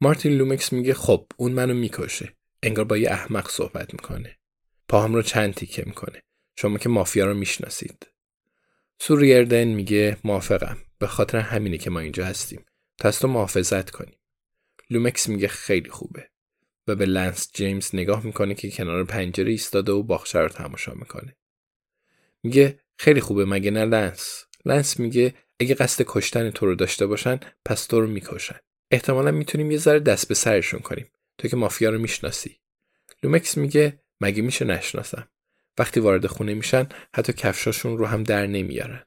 مارتین لومکس میگه خب اون منو می‌کشه. انگار با یه احمق صحبت می‌کنه. پاهم رو چند تیکه می‌کنه. شما که مافیا رو می‌شناسید. سو ریردن میگه موافقم. به خاطر همینه که ما اینجا هستیم. تا تو محافظت کنیم. لومکس میگه خیلی خوبه. و به لنس جیمز نگاه می‌کنه که کنار پنجره ایستاده و باغچه رو تماشا می‌کنه. میگه خیلی خوبه مگه نه لنس؟ لنس میگه اگه قصد کشتن تو رو داشته باشن پس تو رو می‌کشن. احتمالا می‌تونیم یه ذره دست به سرشون کنیم. تو که مافیا رو می‌شناسی. لومکس میگه مگه میشه نشناسم. وقتی وارد خونه میشن حتی کفشاشون رو هم در نمیارن.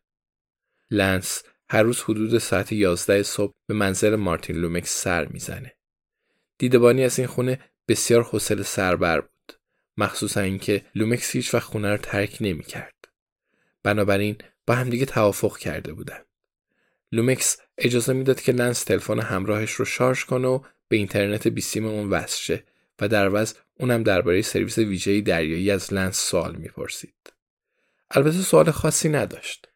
لنس هر روز حدود ساعت 11 صبح به منزل مارتین لومکس سر می‌زنه. دیدبانی از این خونه بسیار حوصله سربر بود. مخصوصا اینکه لومکس هیچ وقت خونه رو ترک نمی کرد. بنابراین با همدیگه توافق کرده بودن. لومکس اجازه می‌داد که لنس تلفن همراهش رو شارژ کنه و به اینترنت بیسیم اون وصل شه و در عوض اونم درباره سرویس ویژه دریایی از لنس سوال می‌پرسید. البته سوال خاصی نداشت.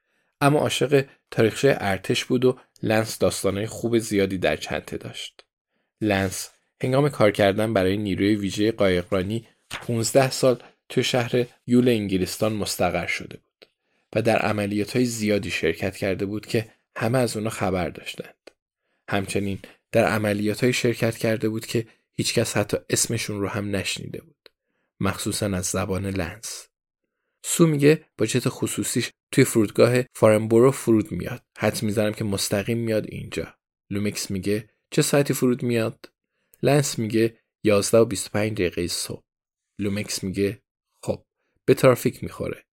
اما عاشق تاریخچه ارتش بود و لنس داستانهای خوب زیادی در چنته داشت. لنس هنگام کار کردن برای نیروی ویژه قایقرانی 15 سال تو شهر پول انگلستان مستقر شده بود و در عملیات های زیادی شرکت کرده بود که همه از اونا خبر داشتند. همچنین در عملیات های شرکت کرده بود که هیچکس حتی اسمشون رو هم نشنیده بود. مخصوصا از زبان لنس. سو میگه با جت خصوصیش توی فرودگاه فارنبورو فرود میاد. حدس می‌زنم که مستقیم میاد اینجا. لومکس میگه چه ساعتی فرود میاد؟ لنس میگه 11 و 25 دقیقه صبح. لومکس میگه خب به ترافیک می‌خوره.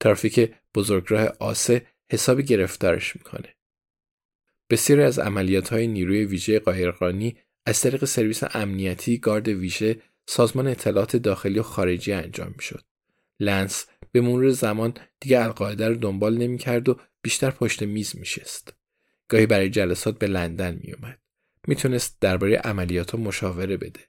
ترافیک بزرگراه آ سه حسابی گرفتارش می‌کنه. بسیاری از عملیات های نیروی ویژه قایقرانی از طریق سرویس امنیتی گارد ویژه سازمان اطلاعات داخلی و خارجی انجام می‌شد. لنس به مرور زمان دیگه القاعده رو دنبال نمی‌کرد و بیشتر پشت میز میشست. گاهی برای جلسات به لندن میومد. می‌تونست درباره عملیات مشاوره بده.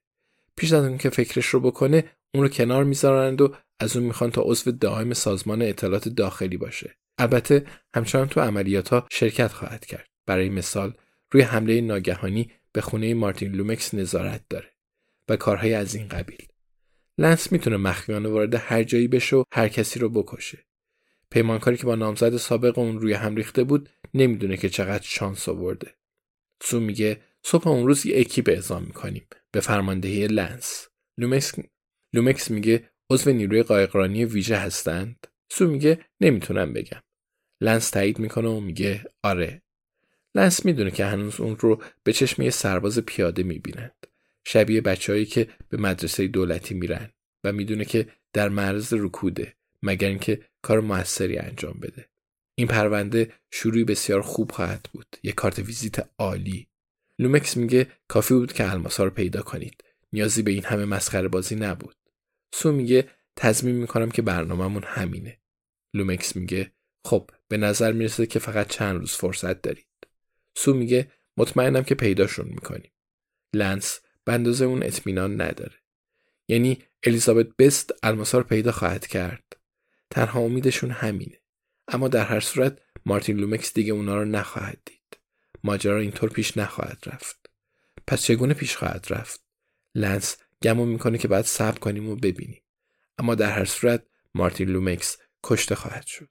پیش از که فکرش رو بکنه اون رو کنار می‌ذارند و از اون می‌خوان تا عضو دائم سازمان اطلاعات داخلی باشه. البته همچنان تو عملیات ها شرکت خواهد کرد. برای مثال روی حمله ناگهانی به خونه مارتین لومکس نظارت داره و کارهای از این قبیل. لنس می‌تونه مخفیانه وارد هر جایی بشه و هر کسی رو بکشه. پیمانکاری که با نامزد سابق اون روی هم ریخته بود نمی‌دونه که چقدر شانس آورده. سو میگه صبح اون روز یه اکیپ اعزام می‌کنیم به فرماندهی لنس. لومکس, لومکس میگه عضو نیروی قایقرانی ویژه هستند. سو میگه نمی‌تونم بگم. لنس تایید می‌کنه و میگه آره. لنس می‌دونه که هنوز اون رو به چشم یه سرباز پیاده می‌بینند. شبیه بچههایی که به مدرسه دولتی میرن و می‌دونه که در معرض رکوده مگر اینکه کار موثری انجام بده. این پرونده شروعی بسیار خوب خواهد بود. یه کارت ویزیت عالی. لومکس میگه کافی بود که الماسا رو پیدا کنید. نیازی به این همه مسخره بازی نبود. سو میگه تضمین می‌کنم که برنامهمون همینه. لومکس میگه خب به نظر می‌رسه که فقط چند روز فرصت دارید. سو میگه مطمئنم که پیداشون می‌کنیم. لنس به اون اطمینان نداره. یعنی الیزابت بست الماسا رو پیدا خواهد کرد. تنها امیدشون همینه. اما در هر صورت مارتین لومکس دیگه اونا رو نخواهد دید. ماجرا اینطور پیش نخواهد رفت. پس چگونه پیش خواهد رفت؟ لنس گمون می‌کنه که باید صبر کنیم و ببینیم. اما در هر صورت مارتین لومکس کشته خواهد شد.